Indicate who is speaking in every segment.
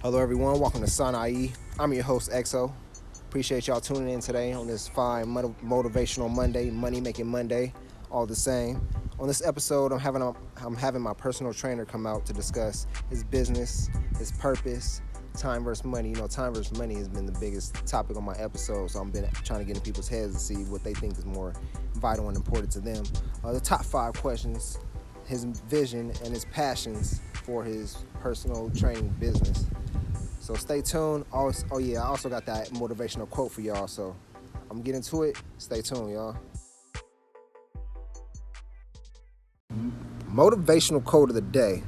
Speaker 1: Hello, everyone. Welcome to Sun IE. I'm your host, EXO. Appreciate y'all tuning in today on this fine motivational Monday, money making Monday, all the same. On this episode, I'm having a, I'm having my personal trainer come out to discuss his business, his purpose, time versus money. You know, time versus money has been the biggest topic on my episode, so I've been trying to get in people's heads to see what they think is more vital and important to them. Uh, the top five questions, his vision and his passions for his personal training business. So stay tuned. Also, oh yeah, I also got that motivational quote for y'all. So I'm getting to it. Stay tuned, y'all. Motivational quote of the day.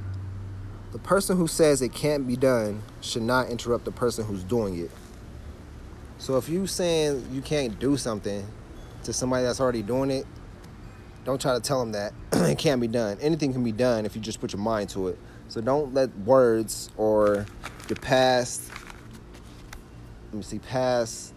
Speaker 1: The person who says it can't be done should not interrupt the person who's doing it. So if you saying you can't do something to somebody that's already doing it, don't try to tell them that it can't be done. Anything can be done if you just put your mind to it. So don't let words or your past, let me see, past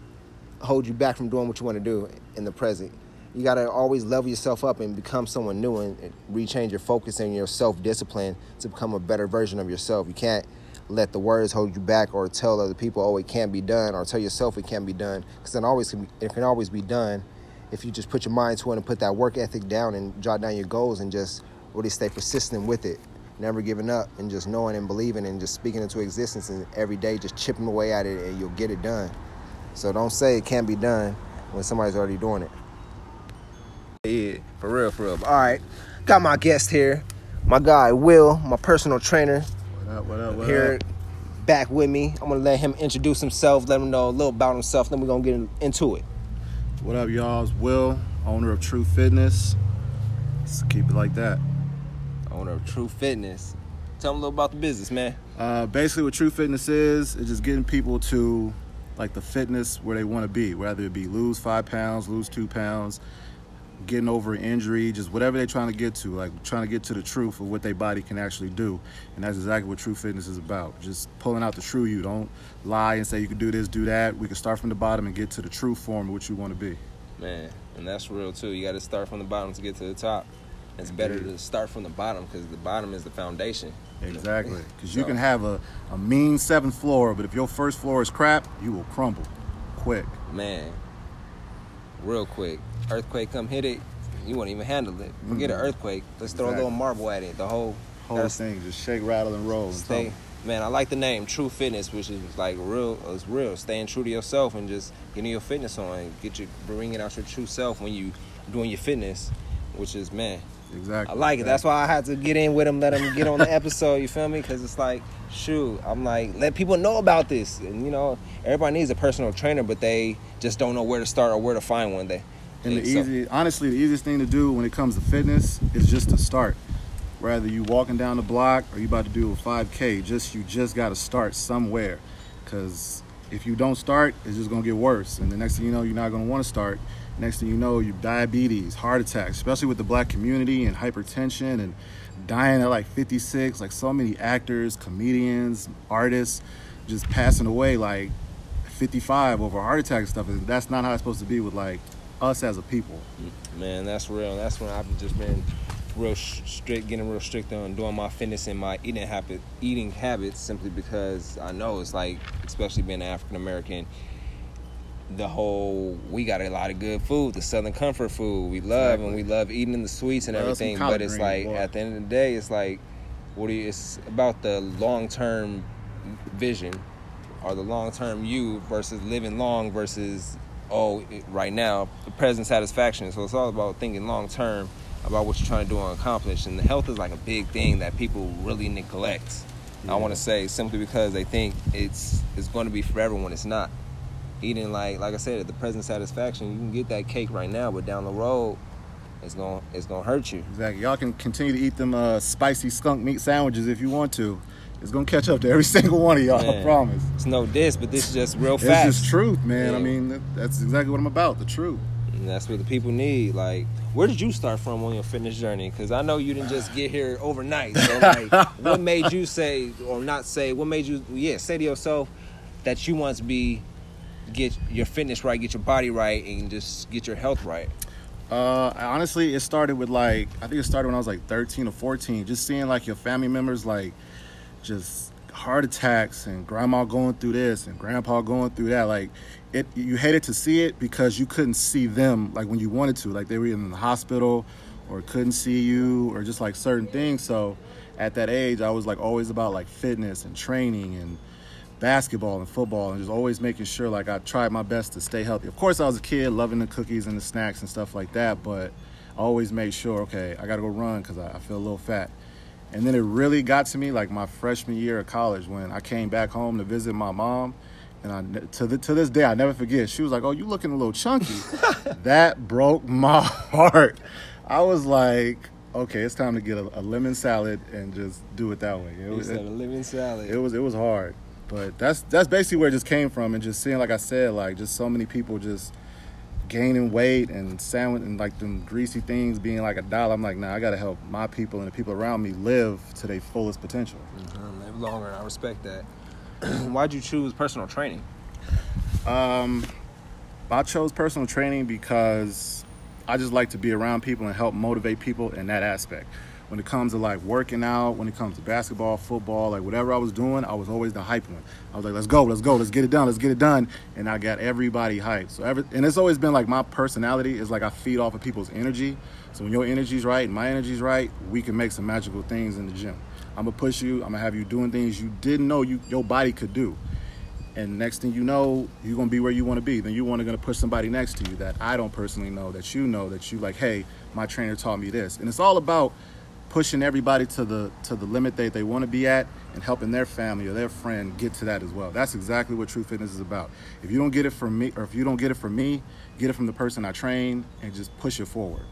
Speaker 1: hold you back from doing what you want to do in the present. You got to always level yourself up and become someone new and rechange your focus and your self discipline to become a better version of yourself. You can't let the words hold you back or tell other people, oh, it can't be done, or tell yourself it can't be done. Because then always can be, it can always be done if you just put your mind to it and put that work ethic down and jot down your goals and just really stay persistent with it never giving up and just knowing and believing and just speaking into existence and every day just chipping away at it and you'll get it done. So don't say it can't be done when somebody's already doing it. Yeah, for real, for real. All right, got my guest here, my guy Will, my personal trainer.
Speaker 2: What up, what up, what
Speaker 1: here,
Speaker 2: up?
Speaker 1: back with me. I'm gonna let him introduce himself, let him know a little about himself, then we're gonna get into it.
Speaker 2: What up, y'all? It's Will, owner of True Fitness. Let's keep it like that.
Speaker 1: Owner of True Fitness. Tell him a little about the business, man.
Speaker 2: Uh, basically, what True Fitness is, is just getting people to like the fitness where they want to be, whether it be lose five pounds, lose two pounds, getting over an injury, just whatever they're trying to get to, like trying to get to the truth of what their body can actually do. And that's exactly what True Fitness is about. Just pulling out the true you. Don't lie and say you can do this, do that. We can start from the bottom and get to the true form of what you want to be.
Speaker 1: Man, and that's real too. You got to start from the bottom to get to the top. It's better to start from the bottom because the bottom is the foundation.
Speaker 2: Exactly. Because you can have a, a mean seventh floor, but if your first floor is crap, you will crumble quick.
Speaker 1: Man, real quick. Earthquake come hit it, you won't even handle it. Forget mm-hmm. an earthquake. Let's throw a little marble at it. The whole
Speaker 2: Whole thing just shake, rattle, and roll.
Speaker 1: stay. Man, I like the name True Fitness, which is like real. It's real. Staying true to yourself and just getting your fitness on. Get your bringing out your true self when you doing your fitness, which is man.
Speaker 2: Exactly.
Speaker 1: I like it. That's why I had to get in with him, let him get on the episode. You feel me? Because it's like, shoot, I'm like, let people know about this. And you know, everybody needs a personal trainer, but they just don't know where to start or where to find one. They
Speaker 2: And the
Speaker 1: So-
Speaker 2: easy, honestly, the easiest thing to do when it comes to fitness is just to start. Whether you walking down the block or you about to do a 5K, just you just got to start somewhere. Because if you don't start, it's just gonna get worse. And the next thing you know, you're not gonna want to start. Next thing you know, you diabetes, heart attacks, especially with the black community and hypertension and dying at like 56. Like so many actors, comedians, artists, just passing away like 55 over heart attack and stuff. And that's not how it's supposed to be with like us as a people.
Speaker 1: Mm, man, that's real. That's when I've just been real strict, getting real strict on doing my fitness and my eating habit, eating habits, simply because I know it's like, especially being African American, the whole we got a lot of good food, the Southern comfort food we love, and we love eating the sweets and
Speaker 2: some
Speaker 1: everything. But it's like
Speaker 2: boy.
Speaker 1: at the end of the day, it's like, what do you? It's about the long term vision or the long term you versus living long versus oh right now the present satisfaction so it's all about thinking long term about what you're trying to do and accomplish and the health is like a big thing that people really neglect i want to say simply because they think it's it's going to be forever when it's not eating like like i said at the present satisfaction you can get that cake right now but down the road it's going to it's going to hurt you
Speaker 2: Exactly. Y'all can continue to eat them uh, spicy skunk meat sandwiches if you want to. It's gonna catch up to every single one of y'all. I promise.
Speaker 1: it's no diss but this is just real
Speaker 2: It's
Speaker 1: facts
Speaker 2: just truth, man. I mean, that, that's exactly what I'm about. The truth.
Speaker 1: And that's what the people need. Like, where did you start from on your fitness journey? Because I know you didn't just get here overnight. So, like, what made you say, or not say, what made you, yeah, say to yourself that you want to be, get your fitness right, get your body right, and just get your health right?
Speaker 2: Uh, honestly, it started with like I think it started when I was like 13 or 14. Just seeing like your family members like just heart attacks and grandma going through this and grandpa going through that. Like it, you hated to see it because you couldn't see them like when you wanted to. Like they were in the hospital or couldn't see you or just like certain things. So at that age, I was like always about like fitness and training and basketball and football and just always making sure like I tried my best to stay healthy. Of course, I was a kid loving the cookies and the snacks and stuff like that, but I always made sure, okay, I got to go run because I, I feel a little fat. And then it really got to me like my freshman year of college when I came back home to visit my mom. And I, to, the, to this day, I never forget. She was like, "Oh, you looking a little chunky." that broke my heart. I was like, "Okay, it's time to get a, a lemon salad and just do it that way." It was,
Speaker 1: said a lemon salad.
Speaker 2: it was it was hard, but that's that's basically where it just came from, and just seeing, like I said, like just so many people just gaining weight and sandwich and like them greasy things being like a dollar. I'm like, nah, I gotta help my people and the people around me live to their fullest potential.
Speaker 1: Mhm, live longer. I respect that. Why'd you choose personal training?
Speaker 2: Um, I chose personal training because I just like to be around people and help motivate people in that aspect. When it comes to like working out, when it comes to basketball, football, like whatever I was doing, I was always the hype one. I was like, let's go, let's go, let's get it done, let's get it done. And I got everybody hyped. So every, and it's always been like my personality is like I feed off of people's energy. So when your energy's right and my energy's right, we can make some magical things in the gym. I'm gonna push you, I'm gonna have you doing things you didn't know you your body could do and next thing you know you're to be where you want to be then you going to push somebody next to you that i don't personally know that you know that you like hey my trainer taught me this and it's all about pushing everybody to the to the limit that they want to be at and helping their family or their friend get to that as well that's exactly what true fitness is about if you don't get it from me or if you don't get it from me get it from the person i train and just push it forward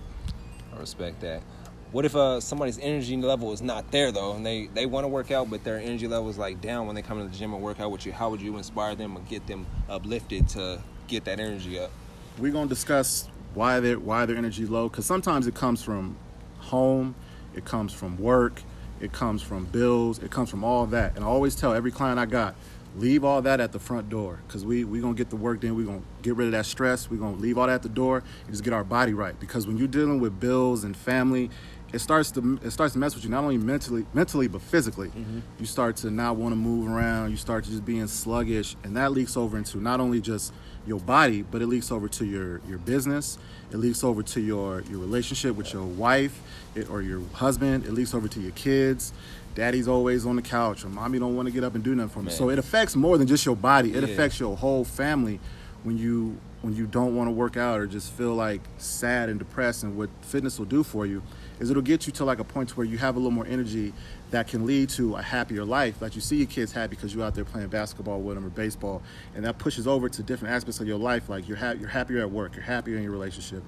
Speaker 1: I respect that. What if uh, somebody's energy level is not there though, and they, they want to work out, but their energy level is like down when they come to the gym and work out with you? How would you inspire them and get them uplifted to get that energy up?
Speaker 2: we're gonna discuss why their why their energy low because sometimes it comes from home, it comes from work, it comes from bills, it comes from all that. And I always tell every client I got, leave all that at the front door because we we gonna get the work done. We gonna get rid of that stress. We gonna leave all that at the door and just get our body right. Because when you're dealing with bills and family, it starts to it starts to mess with you not only mentally mentally but physically. Mm-hmm. You start to not want to move around. You start to just being sluggish, and that leaks over into not only just your body, but it leaks over to your your business. It leaks over to your your relationship with your wife it, or your husband. It leaks over to your kids. Daddy's always on the couch, or mommy don't want to get up and do nothing for me.
Speaker 1: Man.
Speaker 2: So it affects more than just your body. It
Speaker 1: Yeah.
Speaker 2: affects your whole family when you when you don't want to work out or just feel like sad and depressed. And what fitness will do for you is it'll get you to like a point where you have a little more energy that can lead to a happier life. Like you see your kids happy because you're out there playing basketball with them or baseball, and that pushes over to different aspects of your life. Like you're ha- you're happier at work, you're happier in your relationship,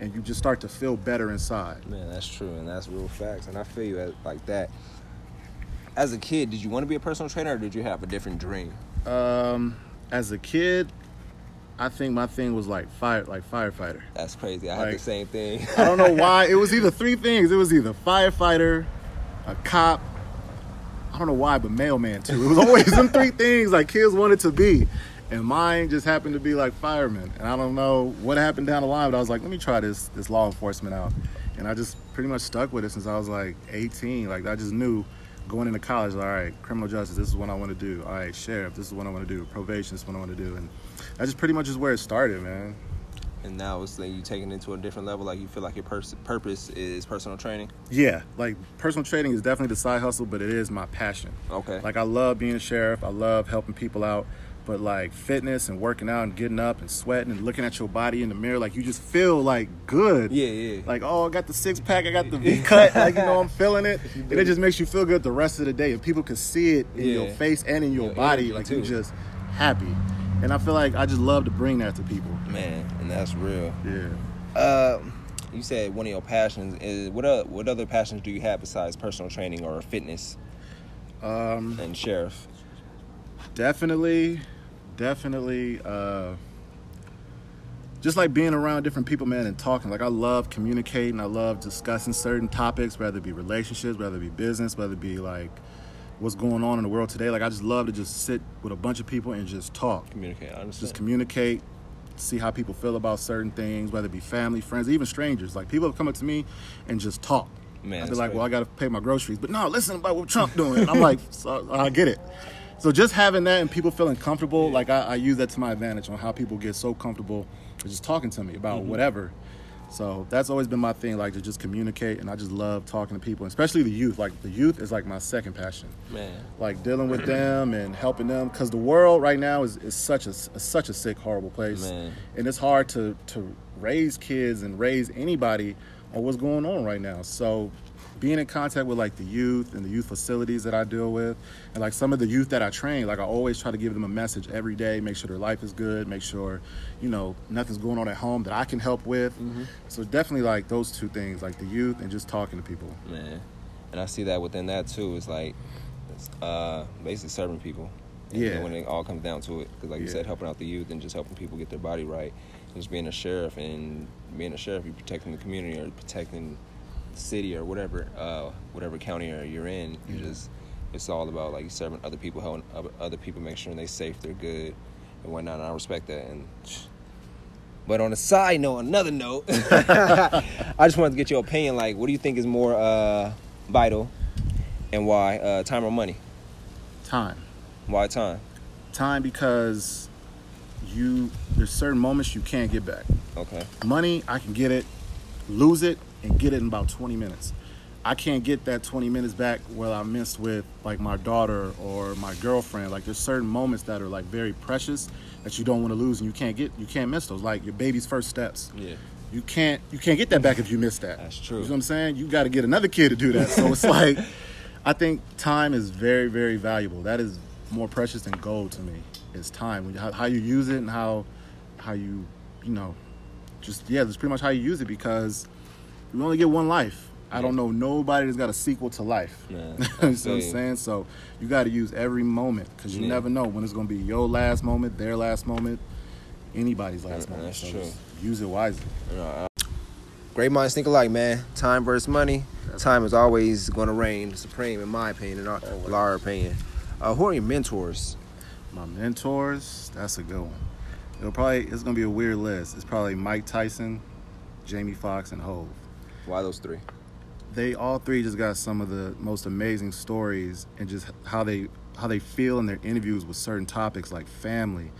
Speaker 2: and you just start to feel better inside.
Speaker 1: Man, that's true, and that's real facts, and I feel you like that. As a kid, did you want to be a personal trainer, or did you have a different dream?
Speaker 2: Um, as a kid, I think my thing was like fire, like firefighter.
Speaker 1: That's crazy. I had the same thing.
Speaker 2: I don't know why. It was either three things. It was either firefighter, a cop. I don't know why, but mailman too. It was always them three things like kids wanted to be. And mine just happened to be like fireman. And I don't know what happened down the line, but I was like, let me try this this law enforcement out. And I just pretty much stuck with it since I was like 18. Like I just knew going into college, all right, criminal justice, this is what I want to do. All right, sheriff, this is what I want to do. Probation, this is what I want to do. And that just pretty much is where it started, man.
Speaker 1: and now it's like you taking it to a different level. Like you feel like your pers- purpose is personal training.
Speaker 2: Yeah, like personal training is definitely the side hustle, but it is my passion.
Speaker 1: Okay.
Speaker 2: Like I love being a sheriff. I love helping people out. But like fitness and working out and getting up and sweating and looking at your body in the mirror, like you just feel like good.
Speaker 1: yeah, yeah.
Speaker 2: Like oh, I got the six pack, I got the V cut. like you know, I'm feeling it, and it just makes you feel good the rest of the day. If people could see it in your face and in your,
Speaker 1: Your
Speaker 2: body, like
Speaker 1: too.
Speaker 2: you just happy. And I feel like I just love to bring that to people.
Speaker 1: man, and that's real.
Speaker 2: Yeah.
Speaker 1: Uh, you said one of your passions is what? Uh, what other passions do you have besides personal training or fitness
Speaker 2: Um,
Speaker 1: and sheriff?
Speaker 2: definitely definitely uh just like being around different people man and talking like i love communicating i love discussing certain topics whether it be relationships whether it be business whether it be like what's going on in the world today like i just love to just sit with a bunch of people and just talk
Speaker 1: Communicate.
Speaker 2: Just communicate see how people feel about certain things whether it be family friends even strangers like people have come up to me and just talk
Speaker 3: Man,
Speaker 2: I'd be like,
Speaker 3: crazy.
Speaker 2: well, I got to pay my groceries, but no, listen about what Trump doing. And I'm like, so, I get it. So just having that and people feeling comfortable, like I, I use that to my advantage on how people get so comfortable with just talking to me about
Speaker 3: Mm-hmm.
Speaker 2: whatever. So that's always been my thing, like to just communicate, and I just love talking to people, especially the youth. Like the youth is like my second passion
Speaker 3: man.
Speaker 2: like dealing with them and helping them because the world right now is, is such a is such a sick horrible place
Speaker 3: Man.
Speaker 2: and it's hard to to raise kids and raise anybody on what's going on right now so being in contact with like the youth and the youth facilities that I deal with and like some of the youth that I train like I always try to give them a message every day make sure their life is good make sure you know nothing's going on at home that I can help with so definitely like those two things like the youth and just talking to people
Speaker 3: Man, and I see that within that too. It's like, it's, uh, basically serving people. And,
Speaker 2: Yeah.
Speaker 3: when it all comes down to it, because like you said, helping out the youth and just helping people get their body right, just being a sheriff and being a sheriff, you're protecting the community or protecting city or whatever, uh, whatever county or you're in. You
Speaker 2: Yeah.
Speaker 3: just, it's all about like serving other people, helping other- other people, make sure they're safe, they're good, and whatnot. And I respect that. And but on a side note, another note, I just wanted to get your opinion. Like, what do you think is more uh, vital, and why? Uh, time or money?
Speaker 2: time
Speaker 3: Why time?
Speaker 2: time because you there's certain moments you can't get back.
Speaker 3: Okay.
Speaker 2: Money, I can get it, lose it, and get it in about 20 minutes. I can't get that 20 minutes back where I missed with like my daughter or my girlfriend. Like there's certain moments that are like very precious that you don't want to lose and you can't get you can't miss those. Like your baby's first steps.
Speaker 3: Yeah.
Speaker 2: You can't you can't get that back if you miss that.
Speaker 3: That's true.
Speaker 2: You know what I'm saying? You got to get another kid to do that. So it's like I think time is very very valuable. That is more precious than gold to me. It's time When you- how, how you use it and how how you you know just yeah that's pretty much how you use it because you only get one life. I don't know nobody that's got a sequel to life.
Speaker 3: Yeah,
Speaker 2: you know
Speaker 3: I
Speaker 2: what I'm saying? So you got to use every moment because you
Speaker 3: Yeah.
Speaker 2: never know when it's going to be your last moment, their last moment, anybody's last
Speaker 3: Yeah,
Speaker 2: moment.
Speaker 3: that's
Speaker 2: so
Speaker 3: true.
Speaker 2: use it wisely.
Speaker 3: You I-
Speaker 1: Great minds think alike, man. Time versus money. Time is always going to reign supreme, in my opinion, in our,
Speaker 2: Always.
Speaker 1: our opinion. Uh, who are your mentors?
Speaker 2: My mentors, that's a good one. It'll probably it's gonna be a weird list. It's probably Mike Tyson, Jamie Foxx, and Hov.
Speaker 3: Why those three?
Speaker 2: They all three just got some of the most amazing stories and just how they how they feel in their interviews with certain topics like family.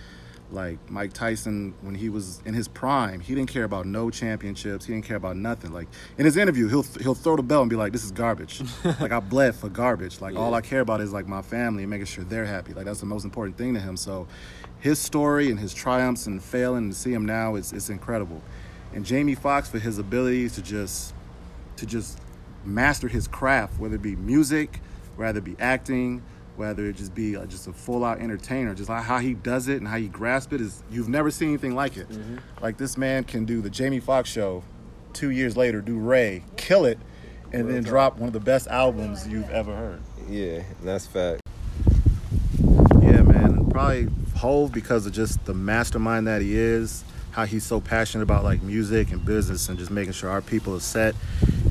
Speaker 2: Like Mike Tyson, when he was in his prime, he didn't care about no championships. He didn't care about nothing. Like in his interview, he'll he'll throw the bell and be like, "This is garbage. like I bled for garbage. Like all I care about is like my family and making sure they're happy. Like that's the most important thing to him. So his story and his triumphs and failing to see him now is it's incredible. And Jamie Foxx for his abilities to just to just master his craft, whether it be music, whether it be acting, whether it just be uh, just a full out entertainer. Just like how he does it and how he grasps it is you've never seen anything like it. Like this man can do the Jamie Foxx show, two years later do Ray, kill it, and then drop one of the best albums you've ever heard.
Speaker 3: Yeah, that's fact.
Speaker 2: Yeah, man. Probably Hov because of just the mastermind that he is, how he's so passionate about like music and business and just making sure our people are set.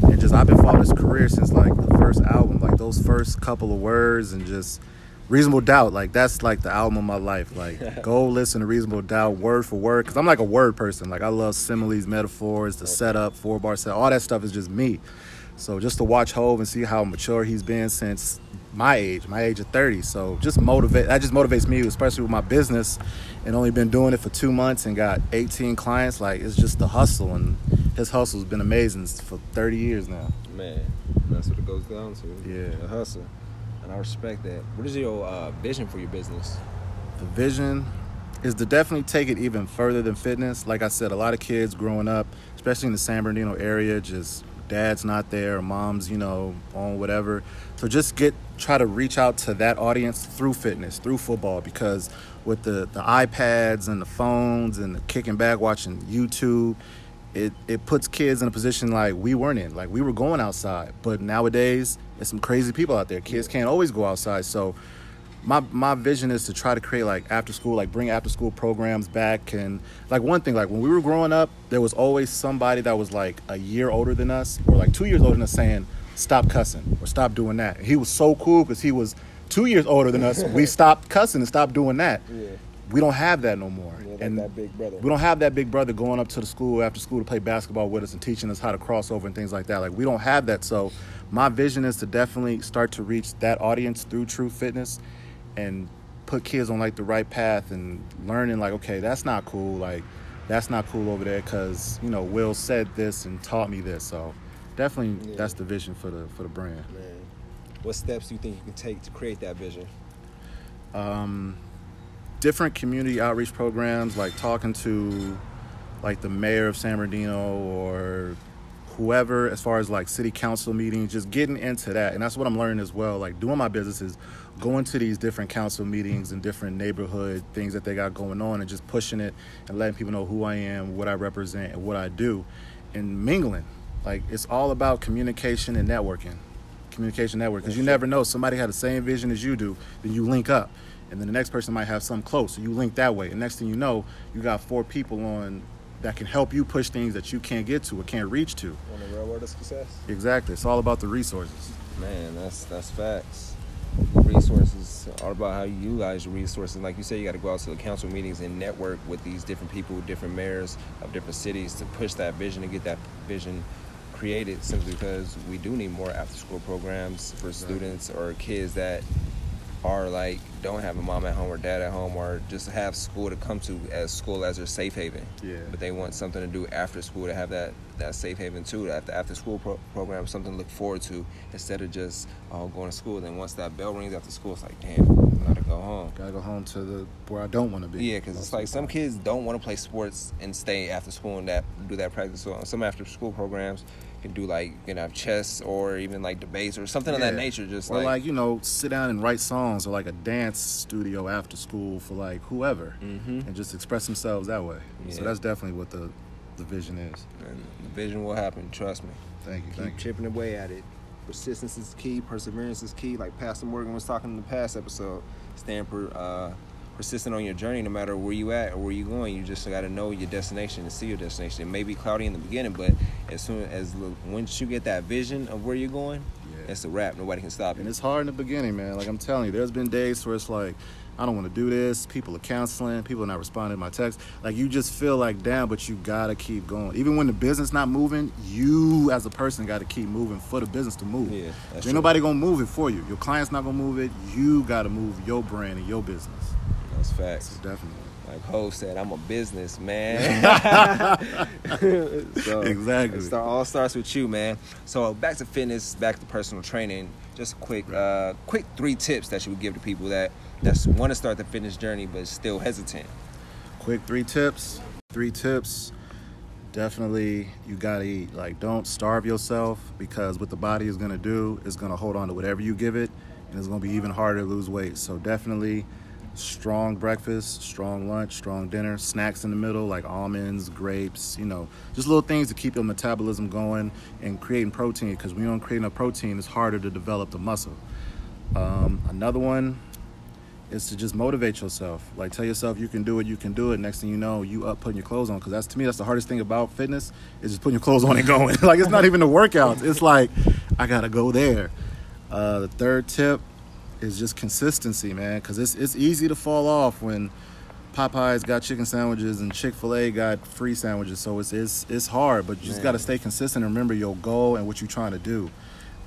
Speaker 2: And just I've been following his career since like the first album, like those first couple of words and just Reasonable Doubt, like that's like the album of my life. Like go listen to Reasonable Doubt word for word because I'm like a word person. Like I love similes, metaphors, the setup, four bar set, all that stuff is just me. So just to watch Hov and see how mature he's been since my age, my age of 30. So just motivate that just motivates me, especially with my business and only been doing it for two months and got 18 clients. Like it's just the hustle and his hustle's been amazing for 30 years now.
Speaker 3: Man, that's what it goes down to.
Speaker 2: Yeah.
Speaker 3: The hustle. And I respect that. What is your uh, vision for your business?
Speaker 2: The vision is to definitely take it even further than fitness. Like I said, a lot of kids growing up, especially in the San Bernardino area, just dad's not there, or mom's, you know, on whatever. So just get try to reach out to that audience through fitness, through football, because with the the iPads and the phones and the kicking back watching YouTube, it it puts kids in a position like we weren't in. Like we were going outside, but nowadays there's some crazy people out there. Kids can't always go outside, so my my vision is to try to create like after school like bring after school programs back and like one thing like when we were growing up there was always somebody that was like a year older than us or like two years older than us saying stop cussing or stop doing that and he was so cool because he was two years older than us we stopped cussing and stopped doing that
Speaker 3: Yeah.
Speaker 2: we don't have that no more.
Speaker 3: Yeah,
Speaker 2: and
Speaker 3: that big brother.
Speaker 2: we don't have that big brother going up to the school after school to play basketball with us and teaching us how to cross over and things like that. Like we don't have that. So my vision is to definitely start to reach that audience through True Fitness and put kids on like the right path and learning like okay, that's not cool. Like that's not cool over there because you know Will said this and taught me this. So definitely
Speaker 3: Yeah.
Speaker 2: that's the vision for the for the brand.
Speaker 3: Man, what steps do you think you can take to create that vision?
Speaker 2: um, different community outreach programs, like talking to like the mayor of San Bernardino or whoever, as far as like city council meetings, just getting into that. And that's what I'm learning as well. Like doing my business is going to these different council meetings and different neighborhood things that they got going on and just pushing it and letting people know who I am, what I represent, and what I do, and mingling. Like it's all about communication and networking. Communication network. Because you never know. Somebody had the same vision as you do then you link up. And then the next person might have some close so you link that way. And next thing you know you got four people on that can help you push things that you can't get to or can't reach to.
Speaker 3: On the railroad of success?
Speaker 2: exactly. It's all about the resources.
Speaker 3: Man, that's that's facts. Resources are about how you utilize your resources. Like you said, you got to go out to the council meetings and network with these different people, different mayors of different cities to push that vision and get that vision created. Simply because we do need more after-school programs for students or kids that are like don't have a mom at home or dad at home or just have school to come to as school as their safe haven.
Speaker 2: Yeah.
Speaker 3: But they want something to do after school to have that that safe haven too. After after school pro- program, something to look forward to instead of just oh going to school. Then once that bell rings after school, it's like damn, I gotta go home.
Speaker 2: gotta go home to the where i don't want to be
Speaker 3: Yeah, because it's like some kids don't want to play sports and stay after school and that do that practice. So some after school programs can do like you know have chess or even like debates or something of that nature. Just
Speaker 2: or
Speaker 3: like,
Speaker 2: like, you know sit down and write songs or like a dance studio after school for like whoever
Speaker 3: Mhm.
Speaker 2: and just express themselves that way so that's definitely what the the vision is
Speaker 3: and the vision will happen. Trust me.
Speaker 2: thank you
Speaker 3: Keep
Speaker 2: thank you
Speaker 3: chipping away at it. Persistence is key. Perseverance is key. Like Pastor Morgan was talking in the past episode. Stanford. uh, persistent on your journey, no matter where you at or where you going. You just got to know your destination and see your destination. It may be cloudy in the beginning, but as soon as once you get that vision of where you're going,
Speaker 2: Yeah.
Speaker 3: it's a wrap. Nobody can stop
Speaker 2: And it's hard in the beginning, man. Like I'm telling you, there's been days where it's like, I don't want to do this. People are canceling. People are not responding to my text. Like you just feel like, damn, but you gotta keep going. Even when the business not moving, you as a person got to keep moving for the business to move.
Speaker 3: Yeah, that's
Speaker 2: Ain't
Speaker 3: true.
Speaker 2: nobody gonna move it for you. Your client's not gonna move it. You gotta move your brand and your business.
Speaker 3: That's facts.
Speaker 2: definitely.
Speaker 3: Like Hov said, I'm a business man. so
Speaker 2: Exactly.
Speaker 3: It start, all starts with you, man. So back to fitness, back to personal training. Just a quick, uh, quick three tips that you would give to people that that want to start the fitness journey but still hesitant.
Speaker 2: quick three tips three tips definitely you gotta eat like don't starve yourself because what the body is gonna do is gonna hold on to whatever you give it and it's gonna be even harder to lose weight so definitely strong breakfast strong lunch strong dinner snacks in the middle like almonds grapes you know just little things to keep your metabolism going and creating protein because when you don't create enough protein it's harder to develop the muscle um, another one is to just motivate yourself. Like tell yourself you can do it, you can do it. Next thing you know, you up putting your clothes on. Cause that's to me that's the hardest thing about fitness is just putting your clothes on and going. like it's not even the workouts. It's like I gotta go there. Uh, the third tip is just consistency, man. Cause it's it's easy to fall off when Popeyes got chicken sandwiches and Chick Fil A got free sandwiches. So it's it's it's hard, but you just
Speaker 3: Man.
Speaker 2: gotta stay consistent and remember your goal and what you're trying to do.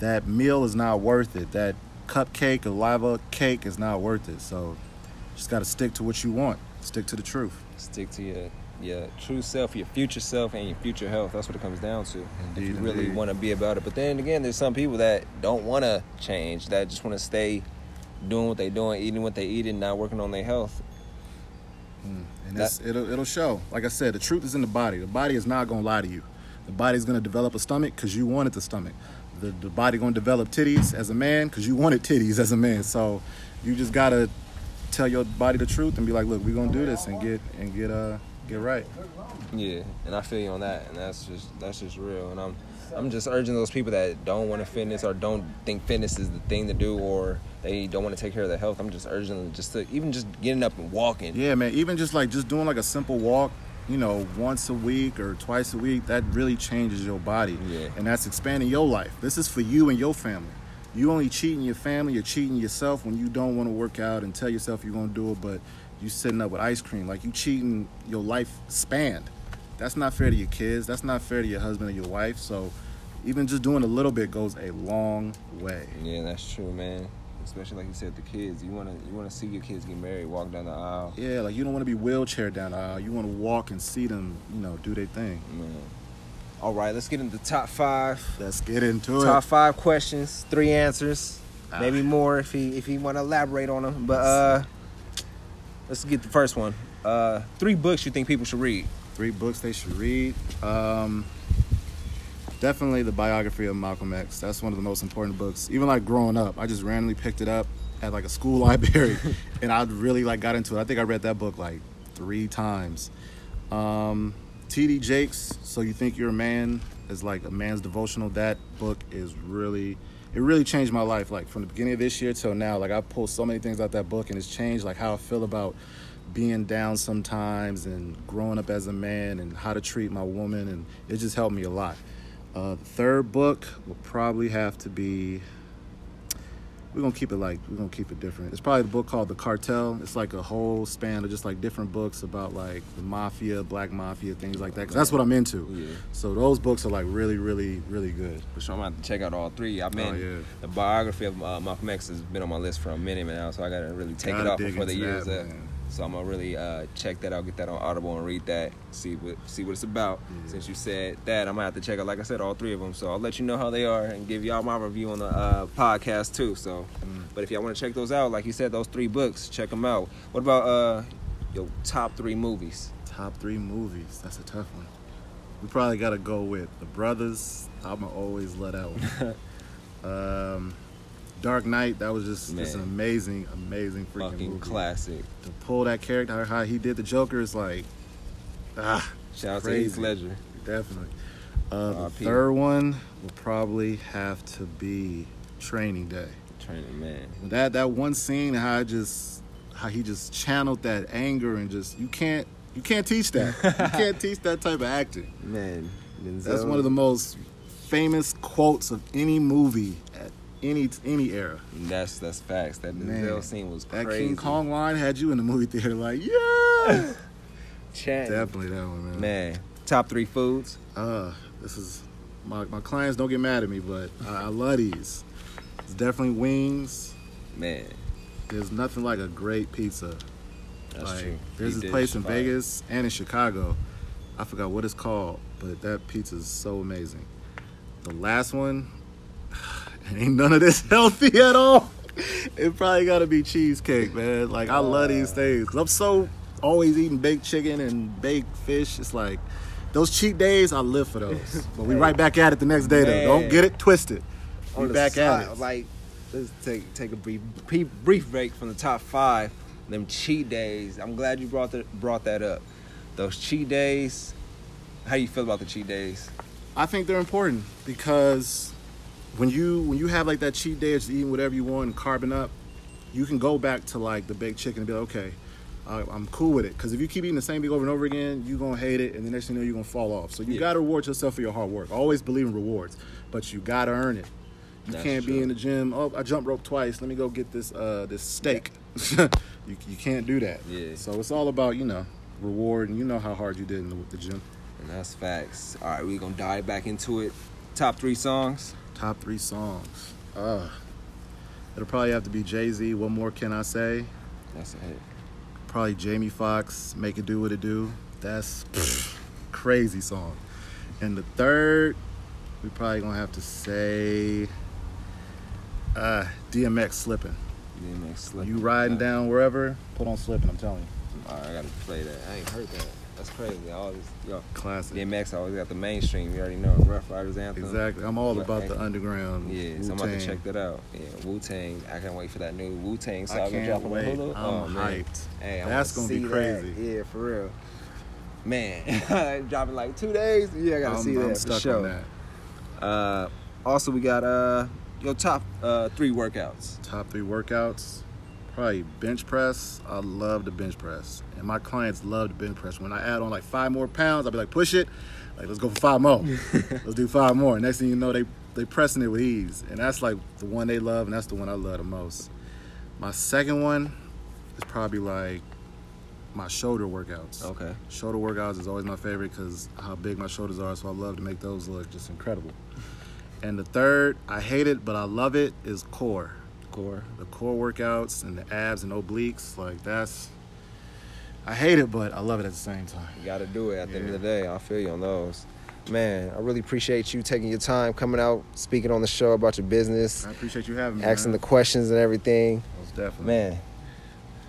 Speaker 2: That meal is not worth it. That cupcake or lava cake is not worth it. So just got to stick to what you want. Stick to the truth.
Speaker 3: Stick to your your true self, your future self, and your future health. That's what it comes down to. if
Speaker 2: Indeed,
Speaker 3: you really want to be about it. But then again, there's some people that don't want to change. That just want to stay doing what they're doing, eating what they eat, and not working on their health.
Speaker 2: And it's, it'll, it'll show. Like I said, the truth is in the body. The body is not going to lie to you. The body's going to develop a stomach because you wanted the stomach. The, the body going to develop titties as a man because you wanted titties as a man. So you just got to tell your body the truth and be like, look, we're going to do this and get and get uh get right.
Speaker 3: Yeah, and I feel you on that, and that's just that's just real. And I'm I'm just urging those people that don't want to fitness or don't think fitness is the thing to do, or they don't want to take care of their health. I'm just urging them just to even just getting up and walking.
Speaker 2: Yeah, man. Even just like just doing like a simple walk, you know, once a week or twice a week, that really changes your body.
Speaker 3: Yeah.
Speaker 2: And that's expanding your life. This is for you and your family. you only cheating your family, you're cheating yourself when you don't want to work out and tell yourself you're gonna do it, but you sitting up with ice cream. Like you cheating your life span. That's not fair to your kids. That's not fair to your husband or your wife. So even just doing a little bit goes a long way.
Speaker 3: Yeah, that's true, man. Especially like you said, the kids. You wanna you wanna see your kids get married, walk down the aisle.
Speaker 2: Yeah, like you don't want to be wheelchair down the aisle. You want to walk and see them, you know, do their thing.
Speaker 3: Man. All right, let's get into the top five.
Speaker 2: Let's get into it.
Speaker 3: Top five questions, three answers,
Speaker 2: Ah.
Speaker 3: maybe more if he if he want to elaborate on them. But uh, let's get the first one. Uh, three books you think people should read.
Speaker 2: Three books they should read. Um, definitely the biography of Malcolm X. That's one of the most important books. Even like growing up, I just randomly picked it up at like a school library, and I really like got into it. I think I read that book like three times. Um, T.D. Jakes. So you think you're a man is like a man's devotional. That book is really. It really changed my life, like from the beginning of this year till now. Like I pulled so many things out that book, and it's changed like how I feel about being down sometimes and growing up as a man and how to treat my woman and it just helped me a lot uh, the third book will probably have to be we're gonna keep it like we're gonna keep it different it's probably the book called the cartel it's like a whole span of just like different books about like the mafia black mafia things like that because that's what i'm into
Speaker 3: Yeah.
Speaker 2: so those books are like really really really good
Speaker 3: For sure, I'm gonna have to check out all three. I mean,
Speaker 2: Oh, yeah.
Speaker 3: the biography of uh, Malcolm X has been on my list for a minute now, so I gotta really take
Speaker 2: Gotta
Speaker 3: it off before the year's
Speaker 2: that.
Speaker 3: So I'm gonna really uh, check that out, get that on Audible, and read that. See what see what it's about. Since you said that, I'm gonna have to check out, like I said, all three of them. So I'll let you know how they are and give y'all my review on the uh, podcast too. So,
Speaker 2: Mm.
Speaker 3: but if y'all want to check those out, like you said, those three books, check them out. What about uh, your top three movies?
Speaker 2: top three movies that's a tough one we probably gotta go with the brothers i'm gonna always let out. um dark knight that was just, just an amazing amazing freaking
Speaker 3: Fucking
Speaker 2: movie
Speaker 3: classic.
Speaker 2: to pull that character how he did the joker is like ah
Speaker 3: Shout out to
Speaker 2: Crazy.
Speaker 3: Heath Ledger.
Speaker 2: definitely uh, the
Speaker 3: R.I.P.
Speaker 2: third one will probably have to be training day
Speaker 3: Training man.
Speaker 2: that that one scene how I just how he just channeled that anger and just you can't you can't teach that you can't teach that type of acting
Speaker 3: Man,
Speaker 2: that's one of the most famous quotes of any movie at any any era
Speaker 3: That's that's facts. That Denzel scene was crazy. that.
Speaker 2: King Kong line had you in the movie theater like yeah
Speaker 3: Chat.
Speaker 2: definitely that one man
Speaker 3: Man, top three foods.
Speaker 2: uh this is my, my clients don't get mad at me but I, I love these it's definitely wings
Speaker 3: Man,
Speaker 2: there's nothing like a great pizza
Speaker 3: that's
Speaker 2: like,
Speaker 3: true.
Speaker 2: There's
Speaker 3: He
Speaker 2: this place in. Vegas and in Chicago. I forgot what it's called, but that pizza is so amazing. The last one, ain't none of this healthy at all. It probably got to be cheesecake, man. Like I love these things. I'm so always eating baked chicken and baked fish. It's like those cheat days. I live for those. But we right back at it the next day though. Don't get it twisted. We
Speaker 3: On
Speaker 2: back
Speaker 3: side,
Speaker 2: at it.
Speaker 3: Like, let's take take a brief brief- brief break from the top five. Them cheat days. I'm glad you brought that brought that up. Those cheat days. How you feel about the cheat days?
Speaker 2: I think they're important because when you when you have like that cheat day, it's eating whatever you want and carbon up, you can go back to like the baked chicken and be like, okay, I, I'm cool with it. Because if you keep eating the same thing over and over again, you're gonna hate it, and the next thing you know, you're gonna fall off. So you
Speaker 3: Yeah.
Speaker 2: gotta reward yourself for your hard work. Always believe in rewards, but you gotta earn it. You
Speaker 3: That's
Speaker 2: can't be in the gym. Oh, I jump rope twice. Let me go get this uh, this steak. you, you can't do that.
Speaker 3: Yeah.
Speaker 2: So it's all about you know reward, and you know how hard you did in the, the gym.
Speaker 3: And that's facts. All right, we're gonna dive back into it. Top three songs.
Speaker 2: Top three songs. Uh, it'll probably have to be Jay Z. What more can I say?
Speaker 3: That's a hit.
Speaker 2: Probably Jamie Foxx. Make it do what it do. That's crazy song. And the third, we probably gonna have to say, uh, DMX slipping.
Speaker 3: DMX Slip.
Speaker 2: You riding down wherever, put on slipping. I'm telling you,
Speaker 3: right, I gotta play that. I ain't heard that. That's crazy. I always, yo,
Speaker 2: classic.
Speaker 3: DMX always got the mainstream. You already know Ruff Ryders anthem.
Speaker 2: Exactly. I'm all about the underground.
Speaker 3: Yeah, so I'm about to check that out. Yeah, Wu Tang. I can't wait for that new Wu Tang
Speaker 2: I
Speaker 3: saga
Speaker 2: can't
Speaker 3: dropping
Speaker 2: wait.
Speaker 3: on Hulu.
Speaker 2: I'm
Speaker 3: oh, man.
Speaker 2: hyped.
Speaker 3: Hey,
Speaker 2: That's gonna be crazy.
Speaker 3: That. Yeah, for real. Man, dropping like two days. Yeah, I gotta
Speaker 2: I'm,
Speaker 3: see
Speaker 2: I'm
Speaker 3: that
Speaker 2: stuck
Speaker 3: for sure.
Speaker 2: on that.
Speaker 3: Uh, also, we got uh your top uh three workouts.
Speaker 2: Top three workouts. Probably bench press. I love the bench press. And my clients love the bench press. When I add on like five more pounds, I'll be like, push it. Like, let's go for five more. let's do five more. Next thing you know, they they pressing it with ease, and that's like the one they love, and that's the one I love the most. My second one is probably like my shoulder workouts.
Speaker 1: Okay.
Speaker 2: Shoulder workouts is always my favorite because how big my shoulders are, so I love to make those look just incredible. And the third, I hate it, but I love it, is core.
Speaker 1: Core.
Speaker 2: The core workouts and the abs and obliques, like that's. I hate it, but I love it at the same time.
Speaker 1: You got to do it at the end of the day. I feel you on those. Man, I really appreciate you taking your time, coming out, speaking on the show about your business,
Speaker 2: I appreciate you having me.
Speaker 1: asking the questions and everything.
Speaker 2: Most definitely.
Speaker 1: Man,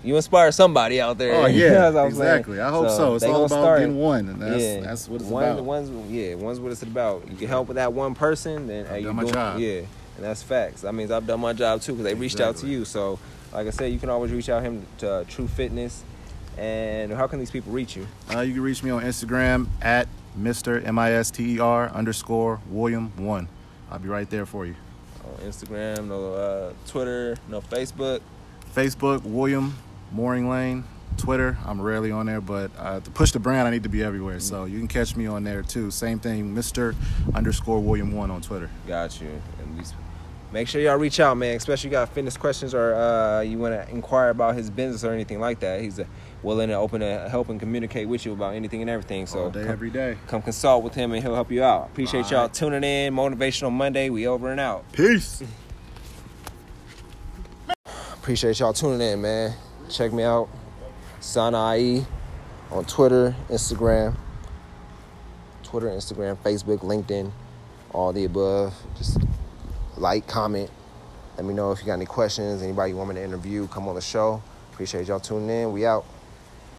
Speaker 1: you inspire somebody out there.
Speaker 2: Oh
Speaker 1: You know
Speaker 2: yeah,
Speaker 1: saying?
Speaker 2: exactly. I hope so. It's all about
Speaker 1: start.
Speaker 2: getting one, and that's
Speaker 1: yeah,
Speaker 2: that's what it's
Speaker 1: one,
Speaker 2: about.
Speaker 1: One's, yeah, one's what it's about. You can help with that one person, then hey, you
Speaker 2: my job.
Speaker 1: Yeah, and that's facts. That means I've done my job too because they reached out to you. So, like I said, you can always reach out him to uh, True Fitness. And how can these people reach you?
Speaker 2: Uh, you can reach me on Instagram at Mr. M I S T E R underscore William one. I'll be right there for you.
Speaker 1: On Instagram, no uh, Twitter, no Facebook.
Speaker 2: Facebook William Mooring Lane. Twitter, I'm rarely on there, but uh, to push the brand, I need to be everywhere. So you can catch me on there too. Same thing, Mr. underscore William one on Twitter.
Speaker 1: Got you. Make sure y'all reach out, man. Especially if you got fitness questions or uh, you want to inquire about his business or anything like that. He's uh, willing and open to help and communicate with you about anything and everything. So
Speaker 2: All day,
Speaker 1: come,
Speaker 2: every day.
Speaker 1: come consult with him and he'll help you out. Appreciate
Speaker 2: All
Speaker 1: y'all
Speaker 2: right.
Speaker 1: tuning in. Motivational Monday. We over and out.
Speaker 2: Peace.
Speaker 1: Appreciate y'all tuning in, man. Check me out, Sana IE, on Twitter, Instagram, Twitter, Instagram, Facebook, LinkedIn, all the above. Just like, comment. Let me know if you got any questions. Anybody you want me to interview, come on the show. Appreciate y'all tuning in. We out.